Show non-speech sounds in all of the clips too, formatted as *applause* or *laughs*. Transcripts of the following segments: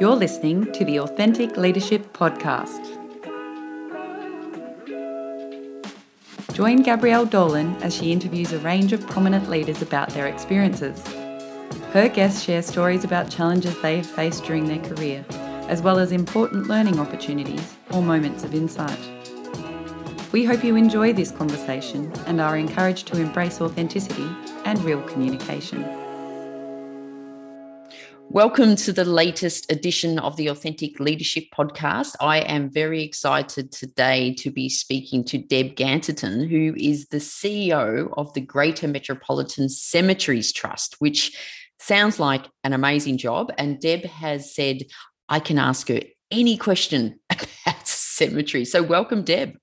You're listening to the Authentic Leadership Podcast. Join Gabrielle Dolan as she interviews a range of prominent leaders about their experiences. Her guests share stories about challenges they have faced during their career, as well as important learning opportunities or moments of insight. We hope you enjoy this conversation and are encouraged to embrace authenticity and real communication. Welcome to the latest edition of the Authentic Leadership Podcast. I am very excited today to be speaking to Deb Ganderton, who is the CEO of the Greater Metropolitan Cemeteries Trust, which sounds like an amazing job. And Deb has said, I can ask her any question *laughs* about cemetery. So, welcome, Deb.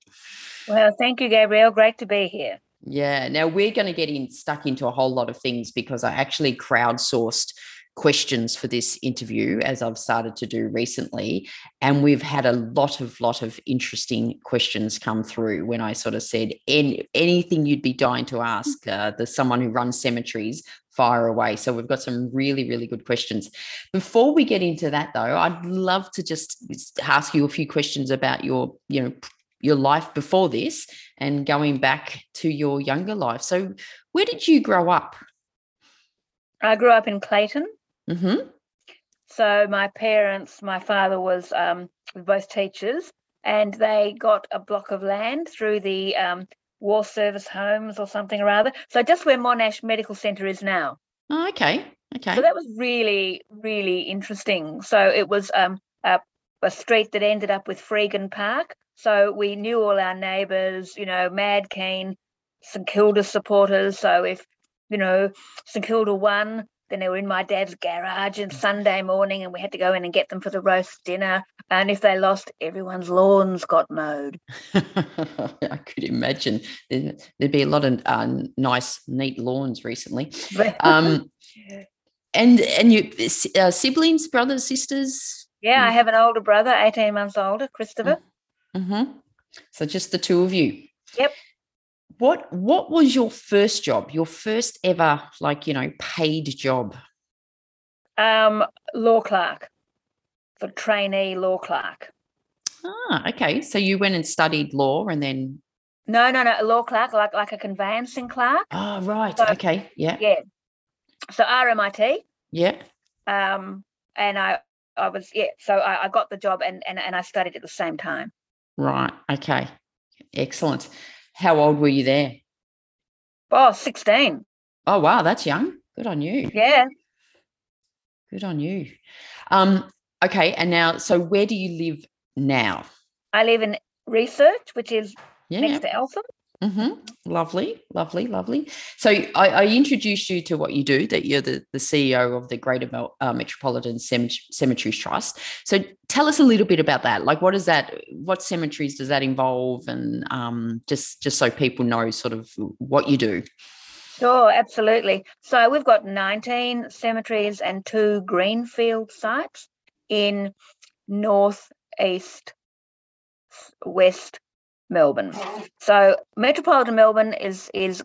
Well, thank you, Gabrielle. Great to be here. Yeah. Now we're going to get in stuck into a whole lot of things because I actually crowdsourced questions for this interview as I've started to do recently and we've had a lot of lot of interesting questions come through when I sort of said any, anything you'd be dying to ask uh, the someone who runs cemeteries fire away. So we've got some really really good questions. Before we get into that though I'd love to just ask you a few questions about your you know your life before this and going back to your younger life. So where did you grow up? I grew up in Clayton Mm-hmm. So my parents, my father was um, both teachers, and they got a block of land through the um, War Service Homes or something or other. So just where Monash Medical Centre is now. Oh, okay. Okay. So that was really, really interesting. So it was um, a, a street that ended up with Freegan Park. So we knew all our neighbours, you know, mad keen St Kilda supporters. So if, you know, St Kilda won, then they were in my dad's garage on Sunday morning, and we had to go in and get them for the roast dinner. And if they lost, everyone's lawns got mowed. *laughs* I could imagine there'd be a lot of uh, nice, neat lawns recently. Um, *laughs* and and you uh, siblings, brothers, sisters? Yeah, I have an older brother, eighteen months older, Christopher. Mm-hmm. So just the two of you. Yep what what was your first job your first ever like you know paid job? Um law clerk. For trainee law clerk. Ah okay. So you went and studied law and then no no no law clerk like like a conveyancing clerk. Oh right. So, okay. Yeah. yeah. So rmit yeah. Um and i i was yeah so I, I got the job and, and and i studied at the same time. Right. Okay. Excellent how old were you there? Oh, 16. Oh, wow. That's young. Good on you. Yeah. Good on you. Um, okay. And now, so where do you live now? I live in Research, which is yeah. next to Eltham. Mm-hmm. Lovely, lovely, lovely. So I, I, introduced you to what you do, that you're the, the CEO of the Greater uh, Metropolitan Cemeteries Trust. So tell us a little bit about that. Like, what is that? What cemeteries does that involve? And um, just just so people know sort of what you do. Sure, absolutely. So we've got 19 cemeteries and two greenfield sites in north, east, west, Melbourne. So Metropolitan Melbourne is is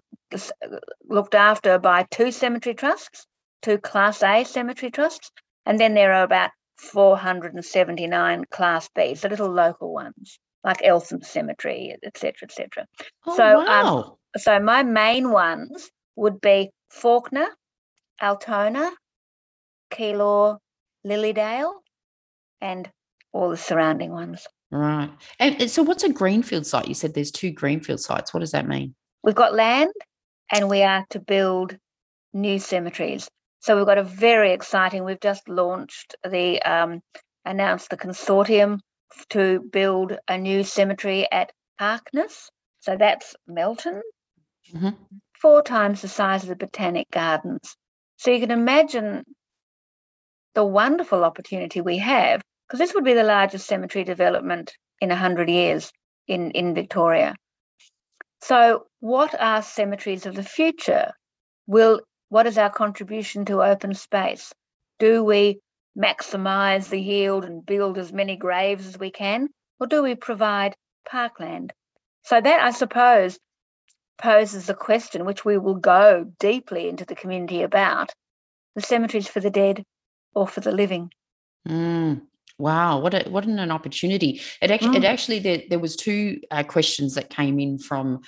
looked after by two cemetery trusts, two Class A cemetery trusts, and then there are about 479 Class B, the little local ones like Eltham Cemetery, etc., etc. Oh, so, um, wow. um, so my main ones would be Fawkner, Altona, Keilor, Lilydale, and all the surrounding ones. Right. And so, what's a greenfield site? You said there's two greenfield sites. What does that mean? We've got land and we are to build new cemeteries. So, we've got a very exciting, we've just launched the, um, announced the consortium to build a new cemetery at Harkness. So, that's Melton, mm-hmm. four times the size of the Botanic Gardens. So, you can imagine the wonderful opportunity we have because this would be the largest cemetery development in 100 years in, in Victoria. So, what are cemeteries of the future? Will what is our contribution to open space? Do we maximize the yield and build as many graves as we can, or do we provide parkland? So that I suppose poses a question which we will go deeply into the community about: the cemeteries for the dead or for the living. Mm. Wow, what a what an, an opportunity! It actually, mm. it actually there, there was two uh, questions that came in from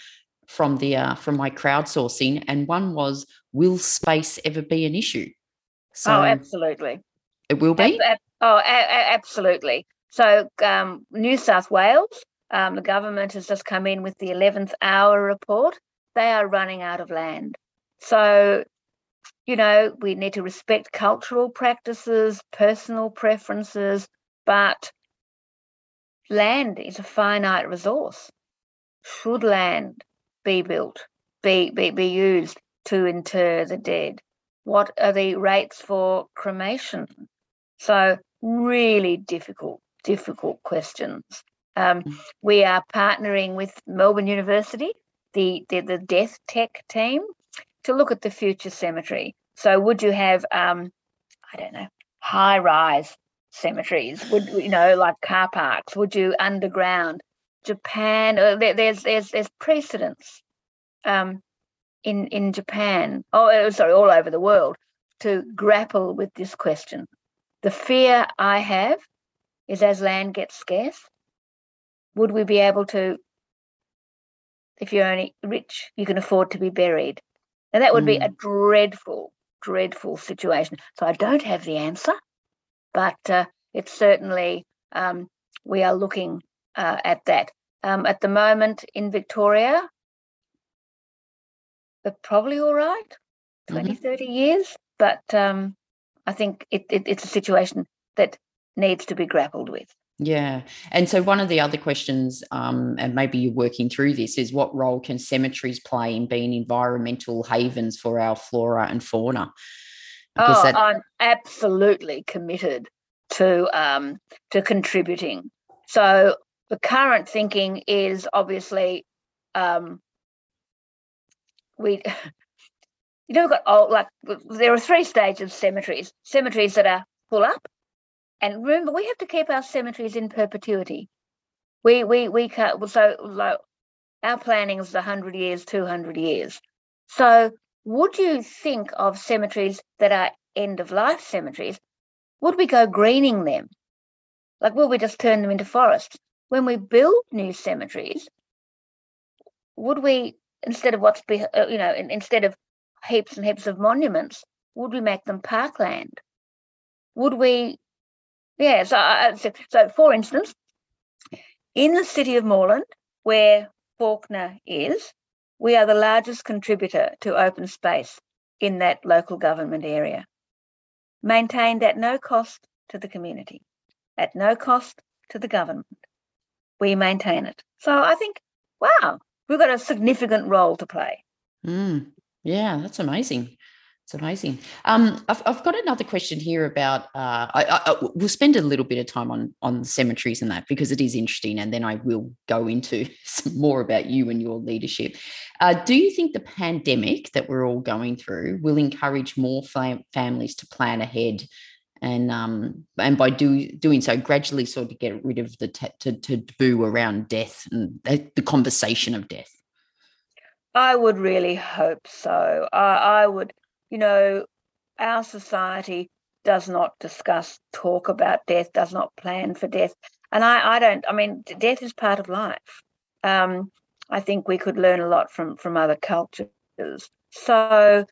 from the uh, from my crowdsourcing, and one was, "Will space ever be an issue?" So oh, absolutely, it will be. Ab- ab- oh, a- absolutely. So, um, New South Wales, um, the government has just come in with the eleventh hour report. They are running out of land, so you know we need to respect cultural practices, personal preferences, but land is a finite resource. Should land be built, be, be, be used to inter the dead? What are the rates for cremation? So, really difficult, difficult questions. Um, mm. we are partnering with Melbourne University, the, the, the Death Tech team, to look at the future cemetery. So, would you have, um, I don't know, high rise cemeteries? Would you know, like car parks? Would you underground? Japan, uh, there's there's there's precedents um, in in Japan, oh uh, sorry, all over the world, to grapple with this question. The fear I have is as land gets scarce, would we be able to, if you're only rich, you can afford to be buried? And that would mm. be a dreadful, dreadful situation. So I don't have the answer, but uh, it's certainly um, we are looking uh, at that. Um, at the moment in Victoria, they're probably all right, 20, mm-hmm. 30 years. But um, I think it, it, it's a situation that needs to be grappled with. Yeah. And so, one of the other questions, um, and maybe you're working through this, is what role can cemeteries play in being environmental havens for our flora and fauna? Oh, that- I'm absolutely committed to um, to contributing. So, the current thinking is obviously um, we *laughs* you know we've got old like there are three stages of cemeteries cemeteries that are full up. And remember we have to keep our cemeteries in perpetuity. We we we can't so like our planning is 100 years 200 years. So would you think of cemeteries that are end of life cemeteries? Would we go greening them? Like will we just turn them into forests? When we build new cemeteries, would we, instead of what's, be, uh, you know, instead of heaps and heaps of monuments, would we make them parkland? Would we, yeah, so, uh, so, so for instance, in the city of Moreland, where Fawkner is, we are the largest contributor to open space in that local government area, maintained at no cost to the community, at no cost to the government we maintain it. So I think, wow, we've got a significant role to play. Mm, yeah, that's amazing. It's amazing. Um, I've, I've got another question here about. Uh, I, I, we'll spend a little bit of time on on cemeteries and that because it is interesting, and then I will go into *laughs* some more about you and your leadership. Uh, do you think the pandemic that we're all going through will encourage more fam- families to plan ahead and um and by do, doing so gradually sort of get rid of the t- to, taboo around death and the, the, conversation of death i would really hope so I, I would you know our society does not discuss talk about death does not plan for death. And i i don't i mean death is part of life. Um i think we could learn a lot from from other cultures. So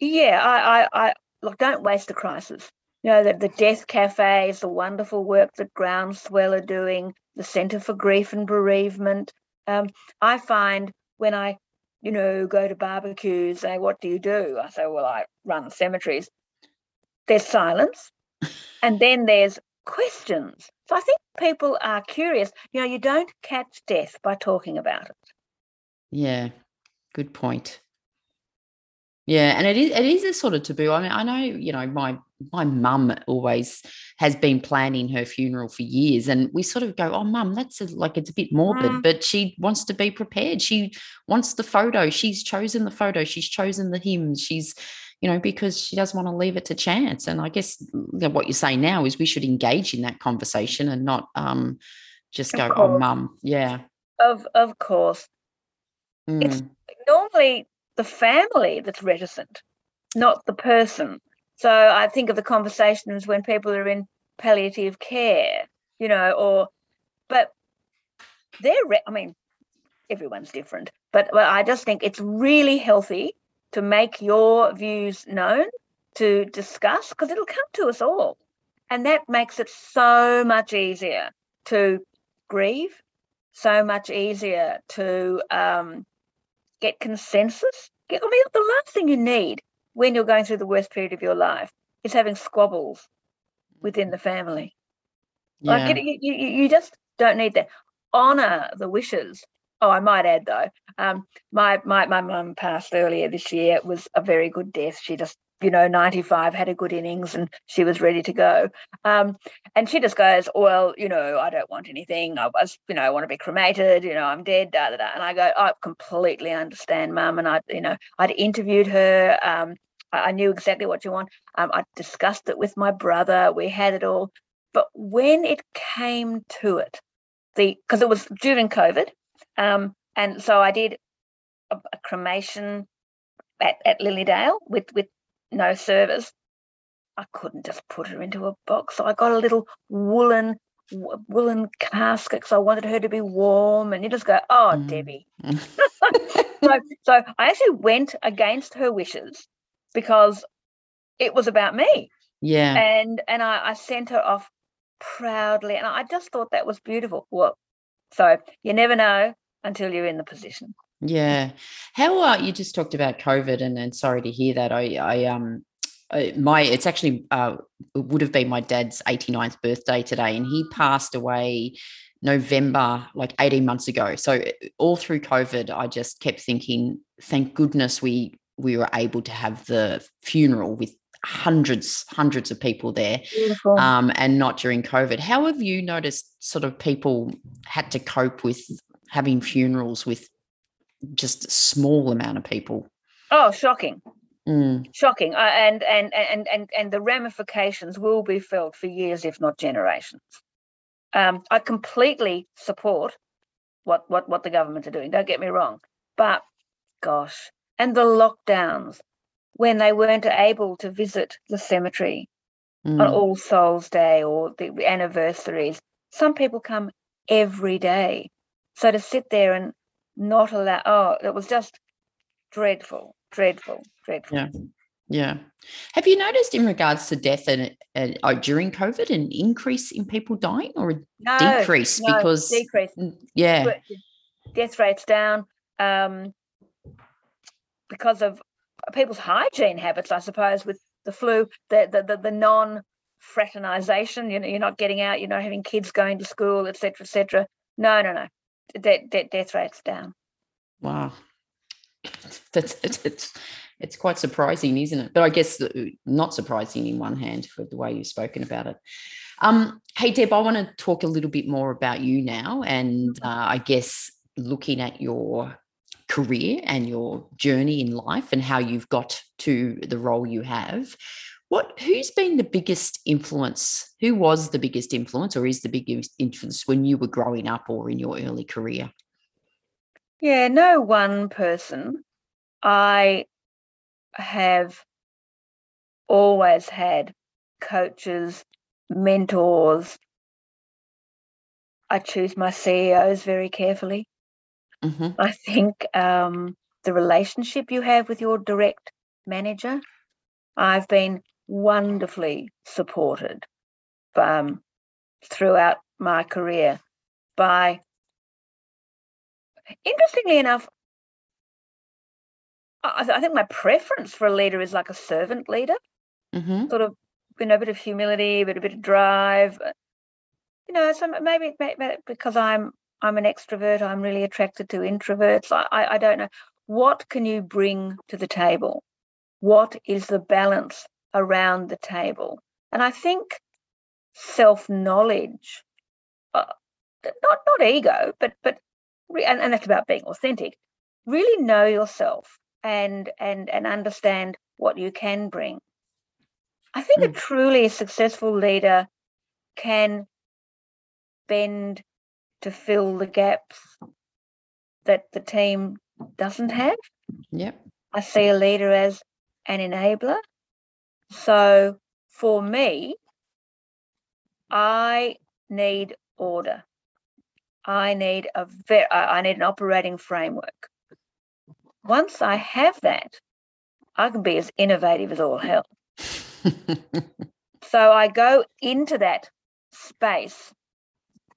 yeah i i, I look don't waste a crisis. You know, the, the Death Cafes, the wonderful work that Groundswell are doing, the Centre for Grief and Bereavement. Um, I find when I, you know, go to barbecues, say, what do you do? I say, well, I run cemeteries. There's silence. *laughs* and then there's questions. So I think people are curious. You know, you don't catch death by talking about it. Yeah, good point. Yeah, and it is it is a sort of taboo. I mean, I know, you know, my my mum always has been planning her funeral for years and we sort of go oh mum that's a, like it's a bit morbid mm. but she wants to be prepared. She wants the photo. She's chosen the photo. She's chosen the hymns she's you know because she doesn't want to leave it to chance. And i guess what you say now is we should engage in that conversation and not um just go oh mum. Yeah. Of of course. Mm. it's normally the family that's reticent not the person so I think of the conversations when people are in palliative care, you know, or, but they're, re- I mean, everyone's different, but, I just think it's really healthy to make your views known, to discuss, because it'll come to us all. And that makes it so much easier to grieve, so much easier to um, get consensus. Get, I mean, the last thing you need when you're going through the worst period of your life is having squabbles within the family. Yeah. Like it, you, you, you just don't need that. Honor the wishes. Oh, I might add though, um, my my my mum passed earlier this year. It was a very good death. She just you know, 95, had a good innings and she was ready to go. Um, and she just goes, Well, you know, I don't want anything. I was, you know, I want to be cremated, you know, I'm dead, da da da. And I go, I completely understand, mum. And I, you know, I'd interviewed her. Um, I, knew exactly what you want. Um, I discussed it with my brother. We had it all. But when it came to it, the because it was during COVID, um, and so I did a, a cremation at, at Lilydale with with no service. I couldn't just put her into a box. So I got a little woolen woolen casket because I wanted her to be warm. And you just go, oh, mm. Debbie. *laughs* *laughs* so, so I actually went against her wishes because it was about me. Yeah. And and I, I sent her off proudly. And I just thought that was beautiful. Well, so you never know until you're in the position. Yeah. How uh, you just talked about COVID and, and sorry to hear that. I, I um my it's actually uh it would have been my dad's 89th birthday today and he passed away November like 18 months ago. So uh, all through COVID I just kept thinking thank goodness we we were able to have the funeral with hundreds hundreds of people there um, and not during covid how have you noticed sort of people had to cope with having funerals with just a small amount of people. Oh, shocking. Mm. Shocking, uh, and, and and and and the ramifications will be felt for years, if not generations. Um, I completely support what what what the government are doing. Don't get me wrong, but gosh, and the lockdowns when they weren't able to visit the cemetery mm. on All Souls Day or the anniversaries. Some people come every day, so to sit there and not allow. Oh, it was just dreadful, dreadful, dreadful. Yeah. Yeah. Have you noticed in regards to death and, and uh, during COVID an increase in people dying or a no, decrease? No, because decrease. Yeah. Death rates down um, because of people's hygiene habits, I suppose, with the flu, the the the, the non fraternization. You know, you're not getting out, you're not having kids going to school, etc., etc. No, no, no that, that death rates down. Wow, that's it's, it's it's quite surprising, isn't it? But I guess not surprising in one hand for the way you've spoken about it. Um, hey Deb, I want to talk a little bit more about you now, and uh, I guess looking at your career and your journey in life and how you've got to the role you have. What who's been the biggest influence? Who was the biggest influence or is the biggest influence when you were growing up or in your early career? Yeah, no one person. I have always had coaches, mentors. I choose my CEOs very carefully. Mm-hmm. I think um, the relationship you have with your direct manager. I've been wonderfully supported um, throughout my career by, interestingly enough, I, I, think my preference for a leader is like a servant leader, mm-hmm. sort of, you know, a bit of humility, but a bit of drive. Uh, you know, so maybe, maybe because I'm I'm an extrovert, I'm really attracted to introverts. I, I, I don't know. What can you bring to the table? What is the balance around the table. And I think self knowledge, uh, not not ego, but but and, and that's about being authentic. Really know yourself and and and understand what you can bring. I think mm. a hmm. truly successful leader can bend to fill the gaps that the team doesn't have. Yep. I see a leader as an enabler so for me, I need order. I need a very, I need an operating framework. Once I have that, I can be as innovative as all hell. *laughs* so I go into that space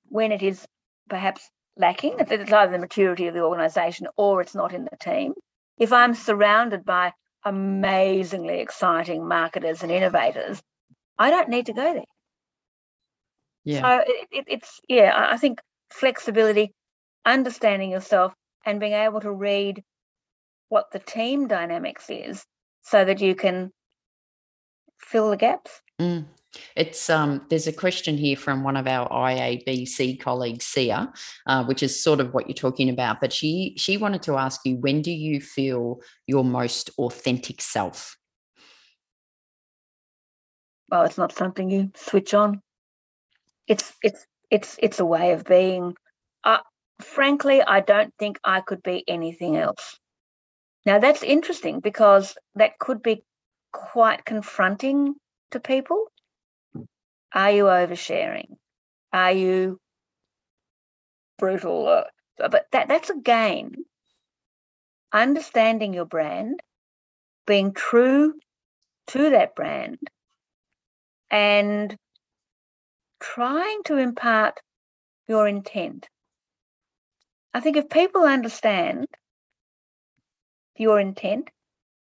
when it is perhaps lacking. It's either the maturity of the organisation or it's not in the team. If I'm surrounded by amazingly exciting marketers and innovators, I don't need to go there. Yeah. So it, it, it's yeah. I think flexibility, understanding yourself, and being able to read what the team dynamics is, so that you can fill the gaps. Mm. It's um, there's a question here from one of our IABC colleagues, Sia, uh, which is sort of what you're talking about. But she she wanted to ask you, when do you feel your most authentic self? Well, it's not something you switch on. It's it's it's it's a way of being. Uh, frankly, I don't think I could be anything else. Now that's interesting because that could be quite confronting to people are you oversharing? Are you brutal? But that, that's again understanding your brand, being true to that brand, and trying to impart your intent. I think if people understand your intent,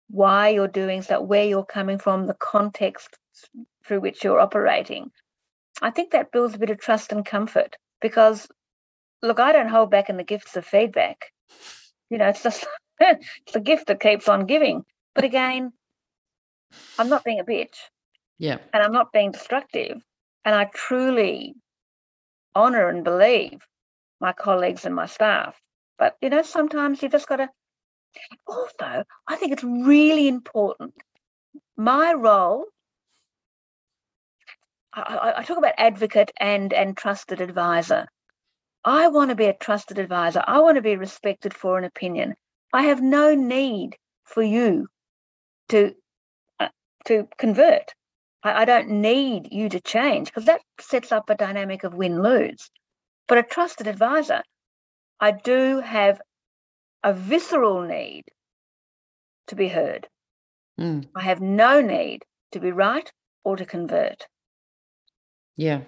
why you're doing so, where you're coming from, the context through which you're operating, I think that builds a bit of trust and comfort because, look, I don't hold back in the gifts of feedback. You know, it's just *laughs* it's a gift that keeps on giving. But again, I'm not being a bitch. Yeah. And I'm not being destructive. And I truly honor and believe my colleagues and my staff. But, you know, sometimes you just got to. Also, I think it's really important. My role I, I talk about advocate and and trusted advisor. I want to be a trusted advisor. I want to be respected for an opinion. I have no need for you to uh, to convert. I, I don't need you to change because that sets up a dynamic of win lose. But a trusted advisor, I do have a visceral need to be heard. Mm. I have no need to be right or to convert. Yeah,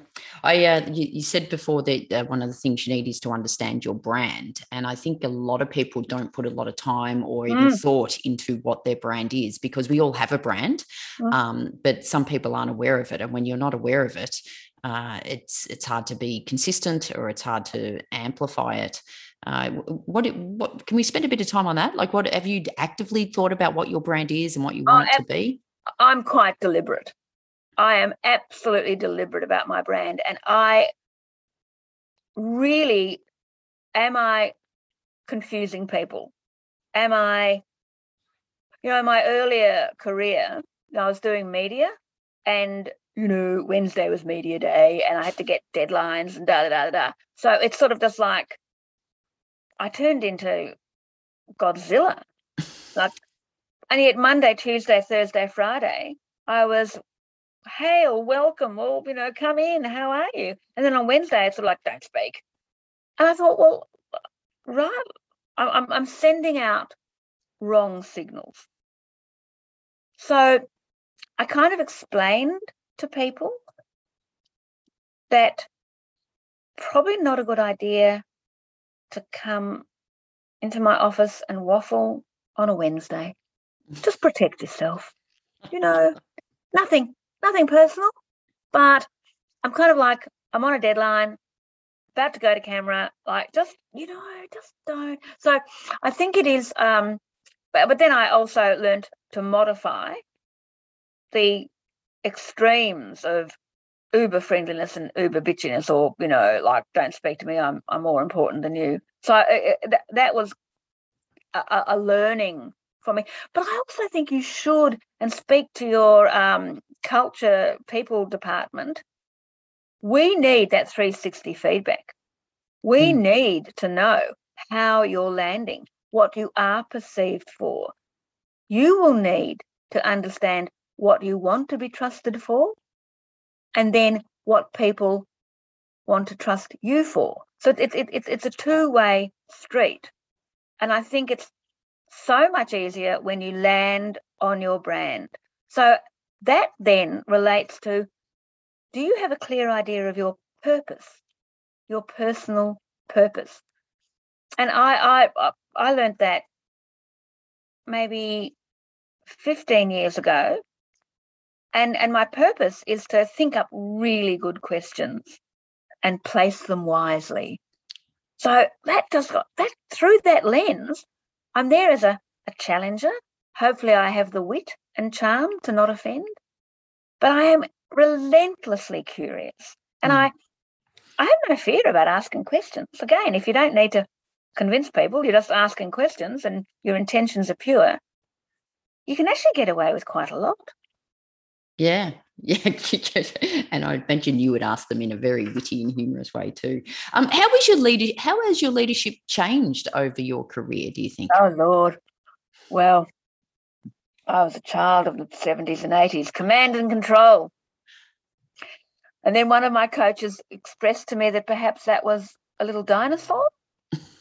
I uh, you, you, said before that uh, one of the things you need is to understand your brand, and I think a lot of people don't put a lot of time or even mm. thought into what their brand is because we all have a brand, mm. um, but some people aren't aware of it, and when you're not aware of it, uh, it's it's hard to be consistent or it's hard to amplify it. Uh, what what can we spend a bit of time on that? Like, what have you actively thought about what your brand is and what you oh, want oh, it to be? I'm quite deliberate. I am absolutely deliberate about my brand. And I really am I confusing people? Am I, you know, in my earlier career, I was doing media and, you know, Wednesday was media day and I had to get deadlines and da da da da. So it's sort of just like I turned into Godzilla. *laughs* like, and yet Monday, Tuesday, Thursday, Friday, I was or welcome, or, you know, come in, how are you? And then on Wednesday, it's like, don't speak. And I thought, well, right, I'm, I'm sending out wrong signals. So I kind of explained to people that probably not a good idea to come into my office and waffle on a Wednesday. Just protect yourself. You know, nothing nothing personal, but I'm kind of like, I'm on a deadline, about to go to camera, like just, you know, just don't. So I think it is, um, but, but then I also learned to modify the extremes of uber friendliness and uber bitchiness or you know like don't speak to me i'm i'm more important than you so uh, uh that, that was a, a, learning for me but i also think you should and speak to your um, culture people department, we need that 360 feedback. We mm. need to know how you're landing, what you are perceived for. You will need to understand what you want to be trusted for, and then what people want to trust you for. So it's it, it's it's a two way street, and I think it's so much easier when you land on your brand. So that then relates to do you have a clear idea of your purpose, your personal purpose? And I I I learned that maybe 15 years ago. And and my purpose is to think up really good questions and place them wisely. So that just got that through that lens, I'm there as a, a challenger. Hopefully I have the wit and charm to not offend. But I am relentlessly curious. And mm. I I have no fear about asking questions. Again, if you don't need to convince people, you're just asking questions and your intentions are pure, you can actually get away with quite a lot. Yeah, *laughs* yeah, and I mentioned you would ask them in a very witty and humorous way too. Um, how was your leader? How has your leadership changed over your career? Do you think? Oh Lord, well, I was a child of the 70s and 80s, command and control. And then one of my coaches expressed to me that perhaps that was a little dinosaur.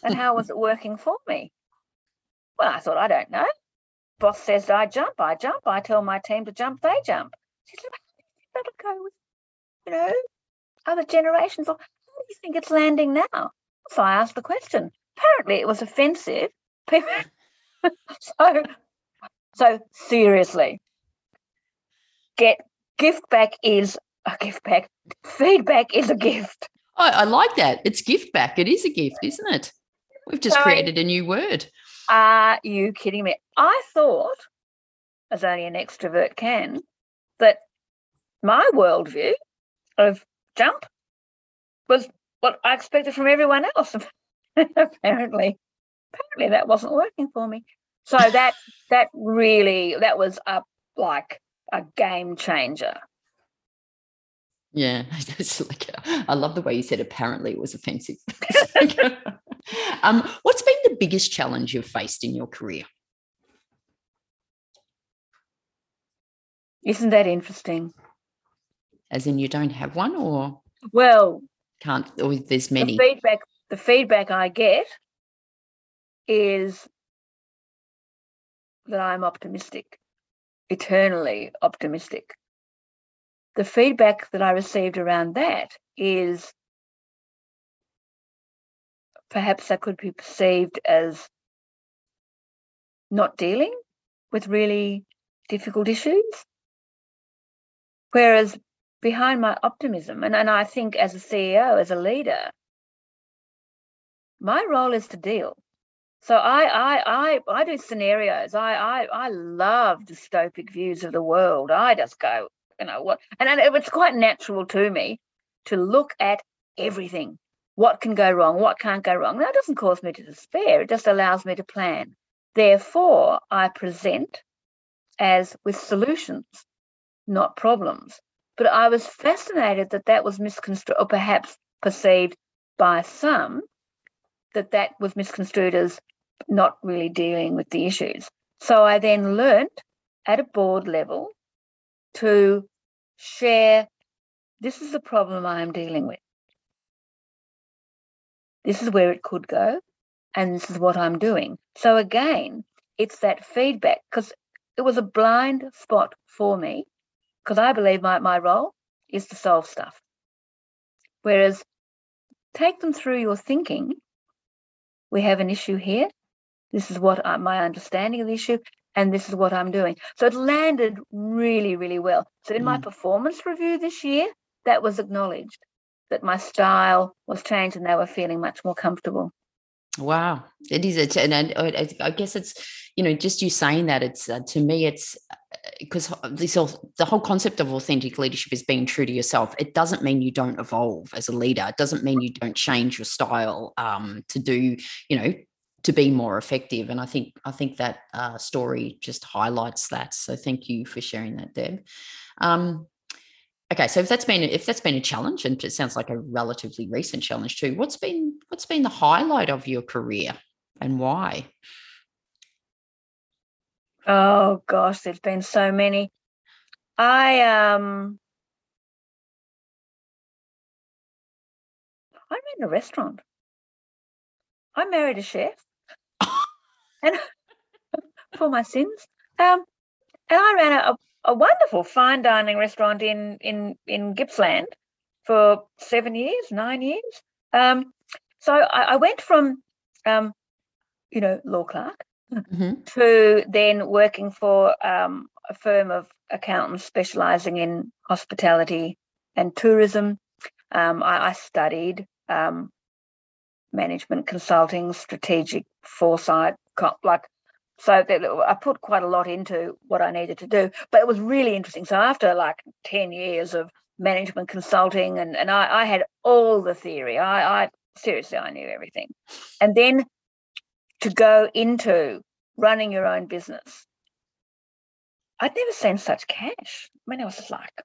And how was it working for me? Well, I thought, I don't know. Boss says I jump, I jump. I tell my team to jump, they jump. She said, that'll go with, you know, other generations. Or how do you think it's landing now? So I asked the question. Apparently it was offensive. *laughs* so so seriously, get gift back is a gift back. Feedback is a gift. Oh, I like that. It's gift back. It is a gift, isn't it? We've just so, created a new word. Are you kidding me? I thought, as only an extrovert can, that my worldview of jump was what I expected from everyone else. *laughs* apparently, apparently that wasn't working for me. So *laughs* that that really that was a like a game changer. Yeah, *laughs* like, I love the way you said. Apparently, it was offensive. um, what's been the biggest challenge you've faced in your career? Isn't that interesting? As in, you don't have one, or well, can't, or there's many. The feedback, the feedback I get is that I'm optimistic, eternally optimistic. The feedback that I received around that is perhaps that could be perceived as not dealing with really difficult issues. Whereas behind my optimism, and, and I think as a CEO, as a leader, my role is to deal. So I I I I do scenarios. I I I love dystopic views of the world. I just go, you know what, and, and it's quite natural to me to look at everything. What can go wrong? What can't go wrong? That doesn't cause me to despair. It just allows me to plan. Therefore, I present as with solutions, not problems. But I was fascinated that that was misconstrued, or perhaps perceived by some, that that was misconstrued as not really dealing with the issues. So I then learnt at a board level to share this is the problem I am dealing with. This is where it could go, and this is what I'm doing. So again, it's that feedback because it was a blind spot for me because I believe my, my role is to solve stuff. Whereas take them through your thinking. We have an issue here. This is what I, my understanding of the issue, and this is what I'm doing. So it landed really, really well. So in mm. my performance review this year, that was acknowledged that my style was changed and they were feeling much more comfortable. Wow, it is, a, and I, I guess it's you know just you saying that it's uh, to me it's because uh, this all, the whole concept of authentic leadership is being true to yourself. It doesn't mean you don't evolve as a leader. It doesn't mean you don't change your style um, to do you know to be more effective. And I think I think that uh, story just highlights that. So thank you for sharing that, Deb. Um, okay, so if that's been if that's been a challenge, and it sounds like a relatively recent challenge too, what's been what's been the highlight of your career and why? Oh gosh, there's been so many. I um I in a restaurant. I married a chef, *laughs* and *laughs* for my sins, um, and I ran a, a wonderful fine dining restaurant in in in Gippsland for seven years, nine years. Um, so I, I, went from, um, you know, law clerk mm-hmm. to then working for um, a firm of accountants specialising in hospitality and tourism. Um, I, I, studied um, management consulting, strategic foresight, like so that I put quite a lot into what I needed to do. But it was really interesting. So after like 10 years of management consulting and, and I, I had all the theory. I, I seriously I knew everything. And then to go into running your own business. I'd never seen such cash. I mean, it was like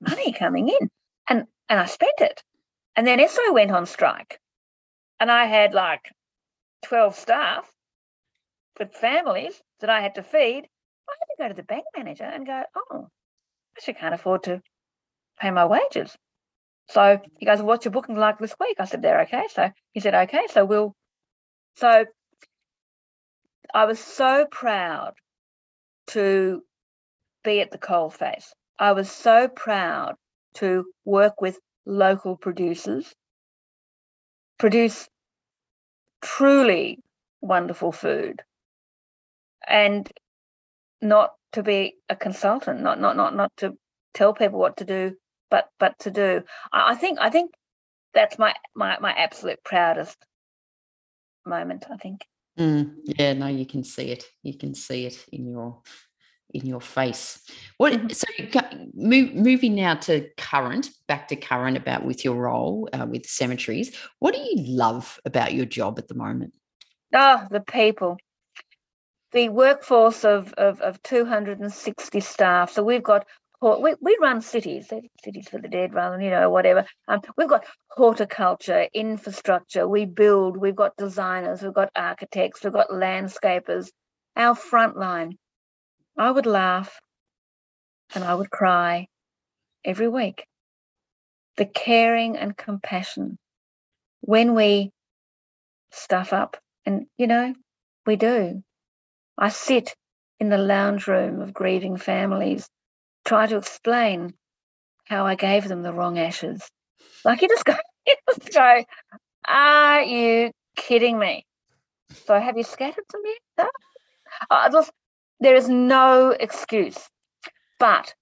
money coming in. And and I spent it. And then Esso went on strike. And I had like 12 staff with families that I had to feed. I had to go to the bank manager and go, oh, I actually can't afford to pay my wages. So he goes, What's your booking like this week? I said, They're okay. So he said, Okay, so we'll. So I was so proud to be at the coalface. I was so proud to work with local producers, produce truly wonderful food, and not to be a consultant, not not not not to tell people what to do, but but to do. I, I think I think that's my my my absolute proudest moment. I think. Mm, yeah, no, you can see it. You can see it in your in your face. What? Mm-hmm. So, move, moving now to current, back to current about with your role uh, with cemeteries. What do you love about your job at the moment? Oh, the people the workforce of, of, of 260 staff. So we've got we, we run cities, cities for the dead rather than, you know, whatever. Um, we've got horticulture, infrastructure, we build, we've got designers, we've got architects, we've got landscapers. Our front line, I would laugh and I would cry every week. The caring and compassion when we stuff up, and you know, we do. I sit in the lounge room of grieving families, try to explain how I gave them the wrong ashes. Like you just go, *laughs* you just go, are you kidding me? So have you scattered some yet? *laughs* Uh, just, there is no excuse. But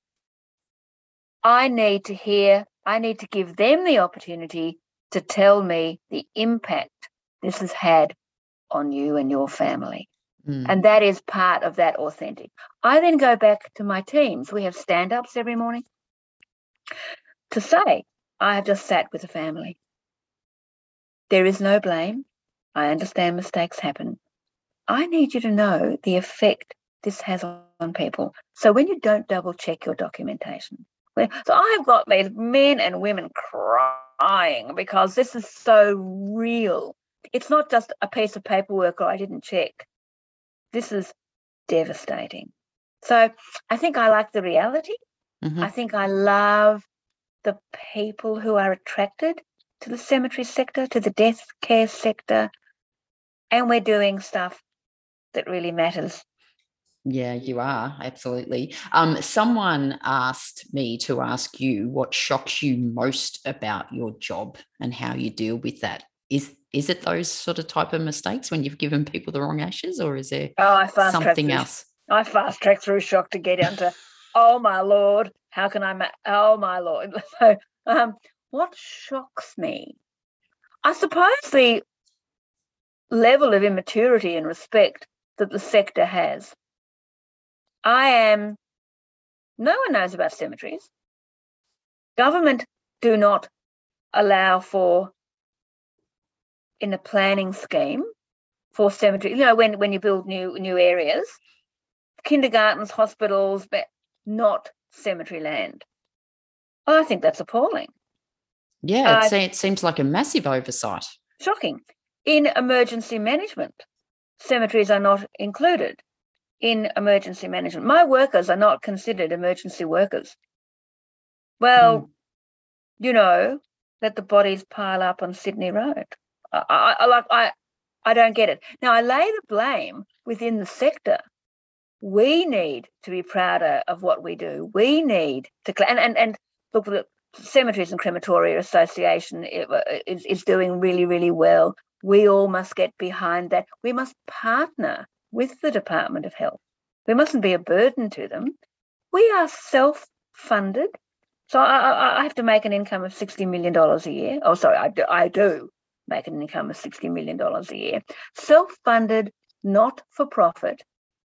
I need to hear, I need to give them the opportunity to tell me the impact this has had on you and your family. Mm. And that is part of that authentic. I then go back to my teams. We have stand ups every morning to say, I have just sat with a family. There is no blame. I understand mistakes happen. I need you to know the effect this has on people. So when you don't double check your documentation, so I've got these men and women crying because this is so real. It's not just a piece of paperwork or I didn't check this is devastating. So I think I like the reality. Mm-hmm. I think I love the people who are attracted to the cemetery sector, to the death care sector, and we're doing stuff that really matters. Yeah, you are absolutely. Um, someone asked me to ask you what shocks you most about your job and how you deal with that. Is is it those sort of type of mistakes when you've given people the wrong ashes, or is there oh, I fast something else? I fast track through shock to get into, oh my lord, how can I? Ma- oh my lord. *laughs* So, um, what shocks me? I suppose the level of immaturity and respect that the sector has. I am. No one knows about cemeteries. Government do not allow for in the planning scheme for cemetery. You know, when when you build new new areas, kindergartens, hospitals, but not cemetery land. I think that's appalling. Yeah, uh, it seems like a massive oversight. Shocking. In emergency management, cemeteries are not included in emergency management. My workers are not considered emergency workers. Well, mm. you know, let the bodies pile up on Sydney Road. I, I, like I I don't get it. Now I lay the blame within the sector. We need to be prouder of what we do. We need to and and, and look the Cemeteries and Crematoria Association uh, is, is doing really really well. We all must get behind that. We must partner with the Department of Health. We mustn't be a burden to them. We are self-funded. So I, I, have to make an income of $60 million a year. Oh, sorry, I do, I do make an income of $60 million a year. Self funded, not for profit,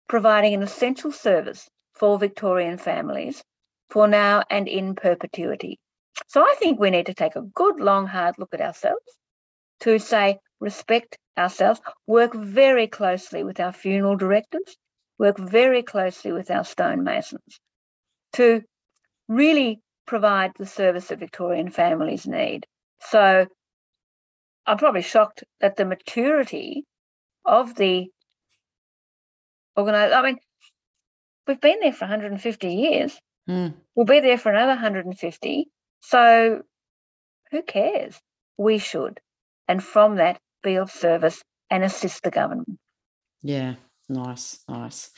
providing an essential service for Victorian families for now and in perpetuity. So I think we need to take a good, long, hard look at ourselves to say, respect ourselves, work very closely with our funeral directors, work very closely with our stonemasons to really provide the service that Victorian families need. So I'm probably shocked at the maturity of the organization. I mean, we've been there for 150 years. Mm. We'll be there for another 150. So who cares? We should. And from that, be of service and assist the government. Yeah, nice, nice.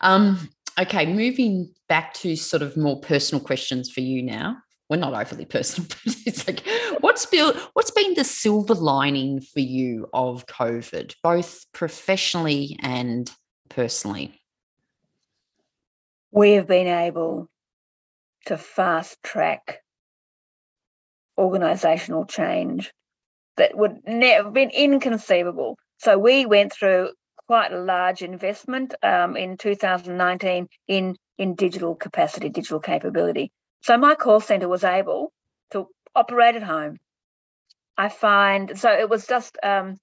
Um, okay, moving back to sort of more personal questions for you now well, not overly personal, *laughs* but it's like, what's been what's been the silver lining for you of COVID, both professionally and personally? We have been able to fast track organisational change that would never been inconceivable. So we went through quite a large investment um, in 2019 in in digital capacity, digital capability. So my call center was able to operate at home. I find so it was just um,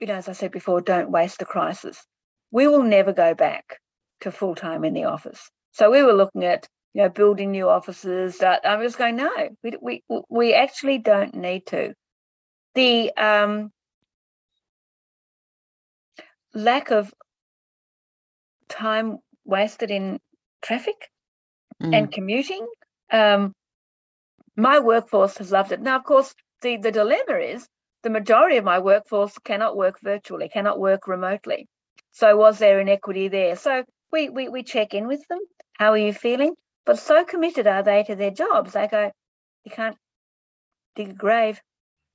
you know, as I said before, don't waste a crisis. We will never go back to full time in the office. So we were looking at you know building new offices. I was going, no, we we we actually don't need to. The um, lack of time wasted in traffic mm. and commuting. Um, my workforce has loved it. Now, of course, the, the dilemma is the majority of my workforce cannot work virtually, cannot work remotely. So was there inequity there? So we, we, we check in with them. How are you feeling? But so committed are they to their jobs, they go, you can't dig a grave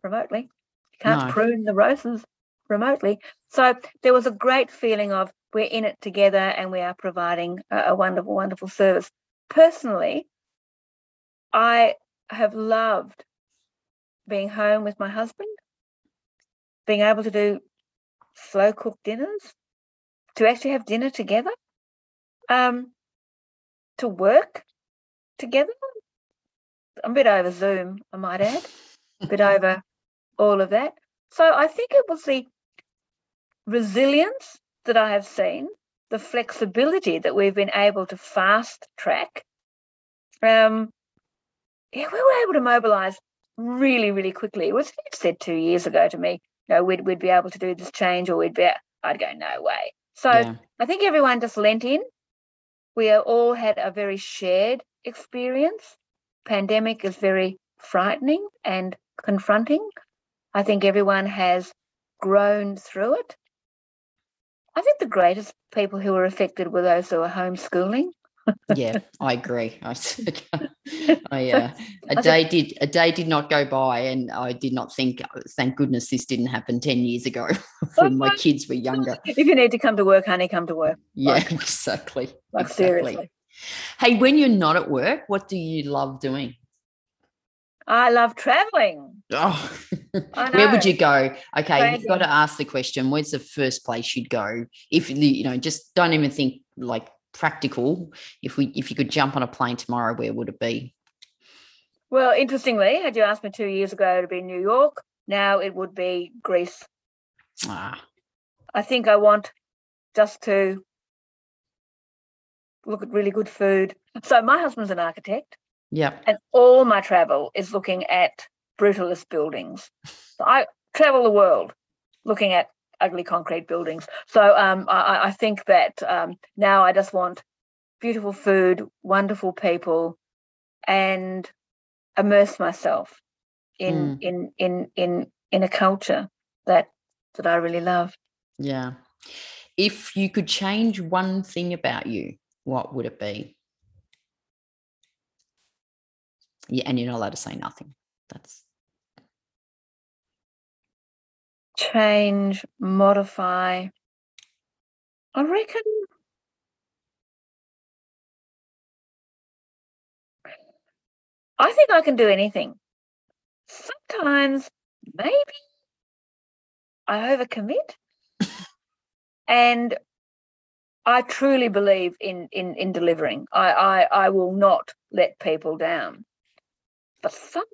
remotely. You can't no. prune the roses remotely. So there was a great feeling of we're in it together and we are providing a, a wonderful, wonderful service personally, I have loved being home with my husband, being able to do slow cooked dinners, to actually have dinner together, um, to work together. I'm a bit over Zoom, I might add, a bit *laughs* over all of that. So I think it was the resilience that I have seen the flexibility that we've been able to fast track. Um, yeah, we were able to mobilize really, really quickly. It was said two years ago to me, you know, we'd, we'd be able to do this change or we'd be, I'd go, no way. So yeah. I think everyone just lent in. We all had a very shared experience. Pandemic is very frightening and confronting. I think everyone has grown through it. I think the greatest people who were affected were those who were homeschooling. yeah, I agree. *laughs* I, *laughs* I uh, a day did a day did not go by, and I did not think. Thank goodness this didn't happen ten years ago *laughs* when my kids were younger. If you need to come to work, honey, come to work. Yeah, like, exactly. Like exactly. seriously. Hey, when you're not at work, what do you love doing? I love traveling. Oh, where would you go? Okay, you've got to ask the question. Where's the first place you'd go? If you know, just don't even think like practical. If we, if you could jump on a plane tomorrow, where would it be? Well, interestingly, had you asked me two years ago it'd be New York, now it would be Greece. Ah. I think I want just to look at really good food. So my husband's an architect. Yeah. And all my travel is looking at brutalist buildings. So I travel the world looking at ugly concrete buildings. So um, I, I, think that um, now I just want beautiful food, wonderful people, and immerse myself in Mm. in in in in a culture that that I really love. Yeah. If you could change one thing about you, what would it be? And you're not allowed to say nothing. That's Change, modify. I reckon I think I can do anything. Sometimes maybe I overcommit. *laughs* and I truly believe in in in delivering. I, I I will not let people down. But sometimes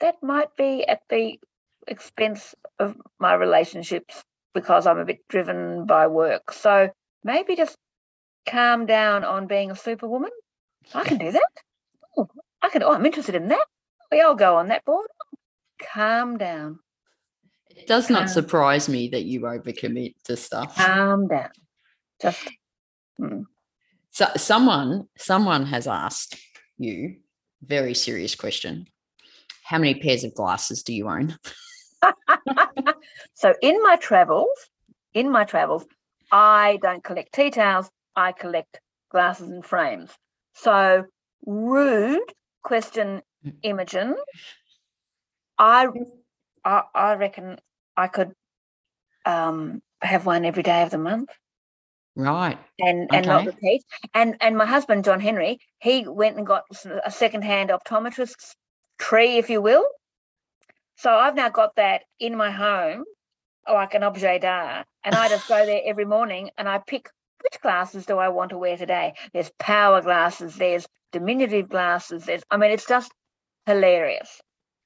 that might be at the expense of my relationships because I'm a bit driven by work. So maybe just calm down on being a superwoman. I can do that. Oh, I can. Oh, I'm interested in that. We all go on that board. Calm down. it does not Um, surprise me that you overcommit to stuff. Calm down. Just mm. So someone someone has asked you very serious question. How many pairs of glasses do you own? *laughs* so in my travels, in my travels, I don't collect tea towels. I collect glasses and frames. So rude question, Mm. Imogen. I, I, I reckon I could um, have one every day of the month Right. and and not Okay. repeat. And and my husband John Henry, he went and got a second-hand optometrist's tree, if you will. So I've now got that in my home, like an objet d'art, and I just go there every morning and I pick which glasses do I want to wear today. There's power glasses, there's diminutive glasses. There's, I mean, it's just hilarious.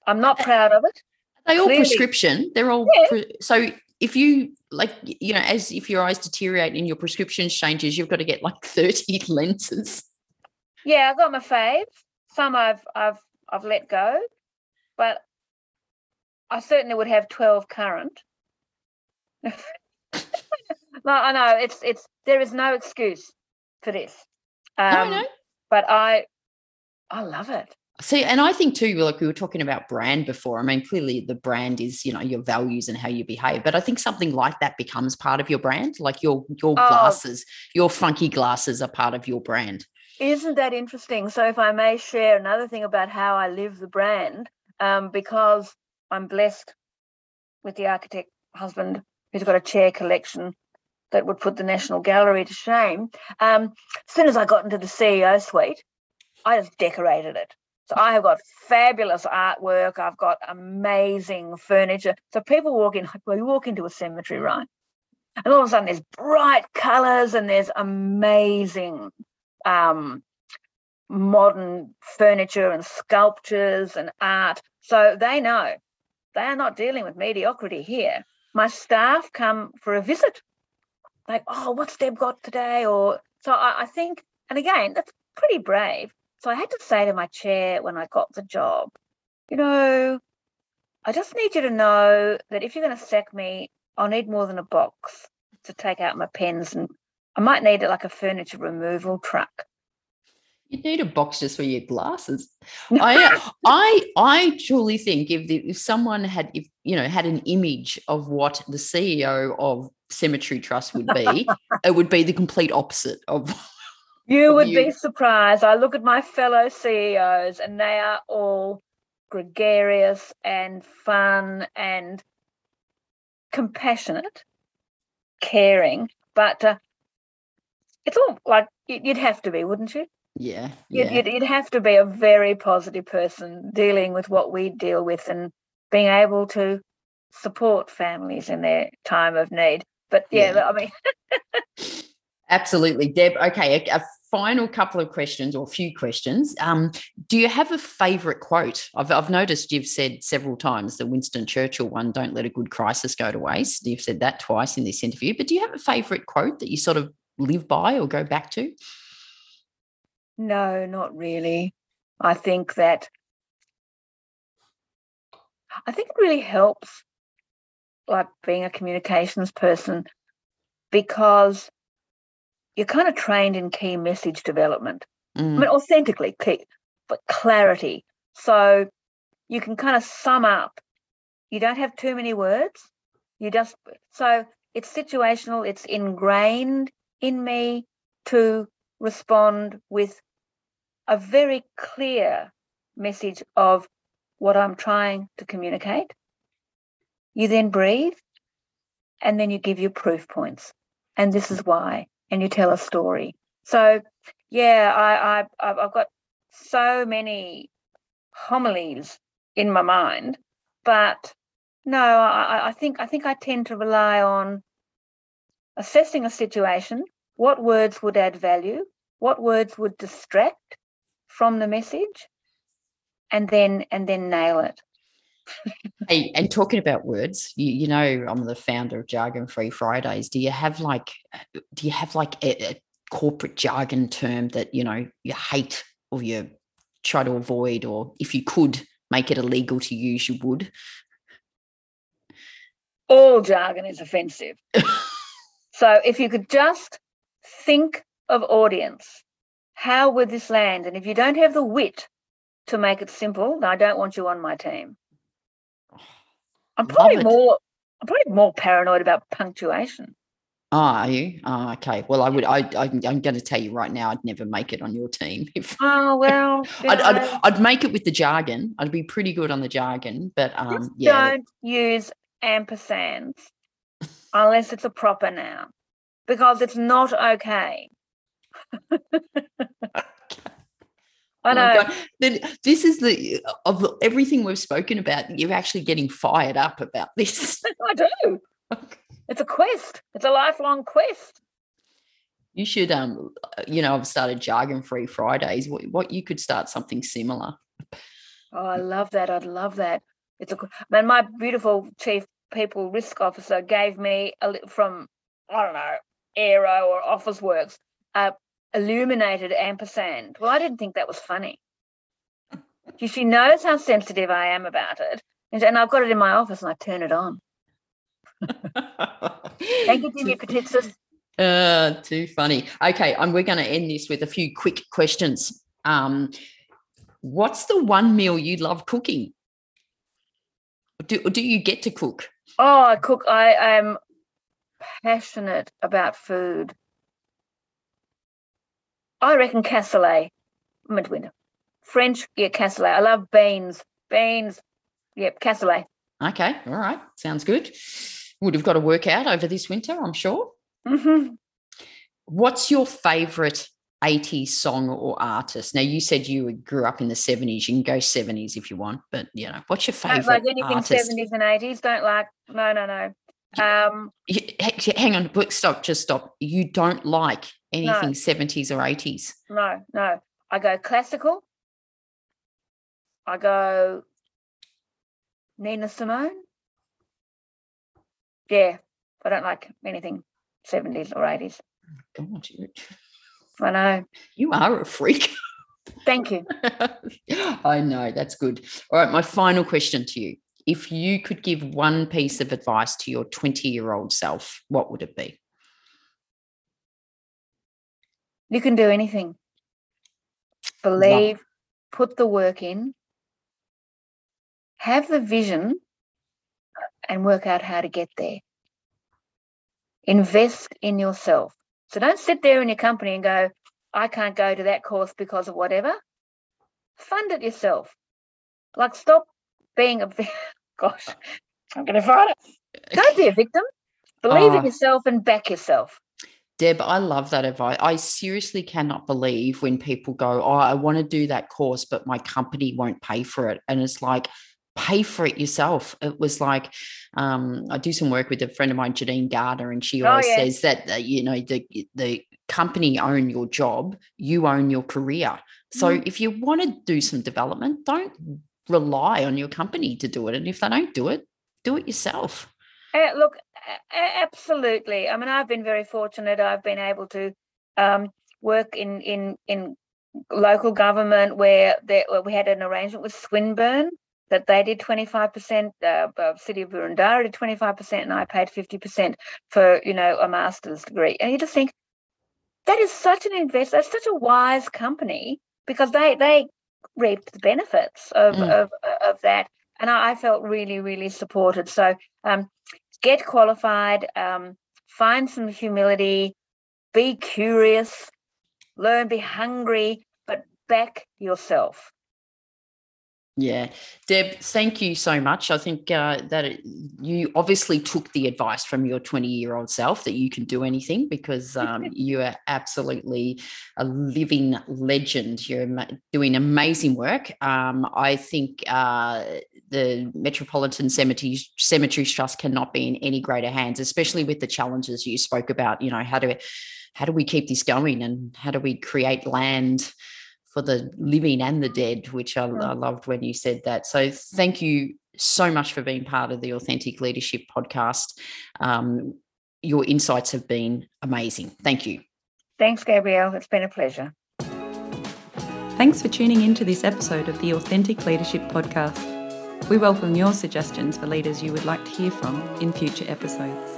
I'm not proud of it. Are they all Clearly. prescription. They're all Yeah. pre- so if you like you know, as if your eyes deteriorate and your prescriptions changes, you've got to get like *laughs* 30 lenses. Yeah, I've got my fave Some I've I've I've let go, but I certainly would have twelve current. *laughs* no, I know it's it's there is no excuse for this. Um, no, no. But I I love it. See, and I think too, like we were talking about brand before. I mean, clearly the brand is, you know, your values and how you behave. But I think something like that becomes part of your brand. Like your your Oh. glasses, your funky glasses are part of your brand. Isn't that interesting? So, if I may share another thing about how I live the brand, um, because I'm blessed with the architect husband who's got a chair collection that would put the National Gallery to shame. Um, as soon as I got into the CEO suite, I just decorated it. So I have got fabulous artwork. I've got amazing furniture. So people walk in, you walk into a cemetery, right? And all of a sudden there's bright colours and there's amazing um, modern furniture and sculptures and art. So they know they are not dealing with mediocrity here. My staff come for a visit, like, oh, what's Deb got today? Or so I, I think, and again, that's pretty brave. So I had to say to my chair when I got the job, you know, I just need you to know that if you're going to sack me, I'll need more than a box to take out my pens and I might need it like a furniture removal truck. You'd need a box just for your glasses. *laughs* I I I truly think if the, if someone had if you know had an image of what the CEO of Cemetery Trust would be, *laughs* it would be the complete opposite of You would you. be surprised. I look at my fellow CEOs and they are all gregarious and fun and compassionate, caring, but uh, it's all like you'd have to be, wouldn't you? yeah You'd, yeah you'd, you'd have to be a very positive person dealing with what we deal with and being able to support families in their time of need. But yeah, Yeah. I mean, *laughs* absolutely, Deb. Okay, a, a final couple of questions or a few questions. Um, do you have a favourite quote? I've I've noticed you've said several times the Winston Churchill one. Don't let a good crisis go to waste. You've said that twice in this interview. But do you have a favourite quote that you sort of live by or go back to? No, not really. I think that I think it really helps like being a communications person because you're kind of trained in key message development. I Mm, mean authentically key, but clarity. So you can kind of sum up. You don't have too many words. You just so it's situational, it's ingrained in me to respond with a very clear message of what I'm trying to communicate. You then breathe and then you give your proof points. And this is why. And you tell a story. So, yeah, I, I, I've got so many homilies in my mind, but no, I, I think I think I tend to rely on assessing a situation, what words would add value, what words would distract from the message, and then and then nail it. Hey, and talking about words, you, you know, I'm the founder of Jargon Free Fridays. Do you have like, do you have like a, a corporate jargon term that you know you hate or you try to avoid, or if you could make it illegal to use, you would? All jargon is offensive. *laughs* so if you could just think of audience, how would this land? And if you don't have the wit to make it simple, I don't want you on my team. I'm probably more I'm probably more paranoid about punctuation. Oh, are you? Oh, okay. Well, I would. I, I am going to tell you right now. I'd never make it on your team. *laughs* If, oh well, *laughs* I'd, I'd, I'd make it with the jargon. I'd be pretty good on the jargon, but um, Just yeah. Don't use ampersands unless it's a proper noun, because it's not okay. *laughs* I oh know. then this is the of everything we've spoken about. You're actually getting fired up about this. *laughs* I do. It's a quest. It's a lifelong quest. You should, um, you know, I've started jargon free Fridays. What, what you could start something similar. Oh, I love that. I'd love that. It's a man. My beautiful chief people risk officer gave me a from I don't know Aero or Officeworks a illuminated ampersand. Well, I didn't think that was funny. She knows how sensitive I am about it. And I've got it in my office and I turn it on. Thank you, *laughs* Jimmy Katitsis. Uh, too funny. Okay, um, we're going to end this with a few quick questions. Um, what's the one meal you love cooking? Do, do you get to cook? Oh, I cook. I am passionate about food. I reckon cassoulet, midwinter. French, yeah, cassoulet. I love beans. Beans, yep, cassoulet. Okay, all right, sounds good. Would have got to work out over this winter, I'm sure. Mm-hmm. What's your favourite 80s song or artist? Now, you said you grew up in the 70s. You can go 70s if you want, but you know, what's your favourite? Don't like anything artist? 70s and 80s. Don't like. No, no, no. Um, hang on, stop, just stop. You don't like anything no. 70s or 80s? No, no. I go classical. I go Nina Simone. Yeah, I don't like anything 70s or 80s. God, you I know. You are a freak. Thank you. *laughs* I know, that's good. All right, my final question to you. If you could give one piece of advice to your 20 year old self, what would it be? You can do anything. Believe, put the work in, have the vision, uh, and work out how to get there. Invest in yourself. So don't sit there in your company and go, I can't go to that course because of whatever. Fund it yourself. Like, stop being a, *laughs* gosh, I'm going to find it. Don't be a victim. Believe in ah. yourself and back yourself. Deb, I love that advice. I seriously cannot believe when people go, Oh, I want to do that course, but my company won't pay for it. And it's like, pay for it yourself. It was like, um, I do some work with a friend of mine, Janine Gardner, and she oh, always oh, says that, uh, you know, the, the company own your job, you own your career. So mm. if you want to do some development, don't rely on your company to do it. And if they don't do it, do it yourself. Uh, look, absolutely. I mean, I've been very fortunate. I've been able to um, work in in in local government where, there, where we had an arrangement with Swinburne that they did 25%, uh, City of Boroondara did 25%, and I paid 50% for, you know, a master's degree. And you just think, that is such an invest, that's such a wise company because they they reaped the benefits of, mm. of, of that. And I, I, felt really, really supported. So um, get qualified, um, find some humility, be curious, learn, be hungry, but back yourself. Yeah, Deb, thank you so much. I think uh, that it, you obviously took the advice from your 20 year old self that you can do anything because *laughs* um, you are absolutely a living legend. You're doing amazing work. Um, I think uh, the Metropolitan Cemeteries, Cemeteries Trust cannot be in any greater hands, especially with the challenges you spoke about. You know, how do how do we keep this going and how do we create land? For the living and the dead, which I, I loved when you said that. So thank you so much for being part of the Authentic Leadership podcast. Um, your insights have been amazing. Thank you. Thanks, Gabrielle. It's been a pleasure. Thanks for tuning in to this episode of the Authentic Leadership Podcast. We welcome your suggestions for leaders you would like to hear from in future episodes.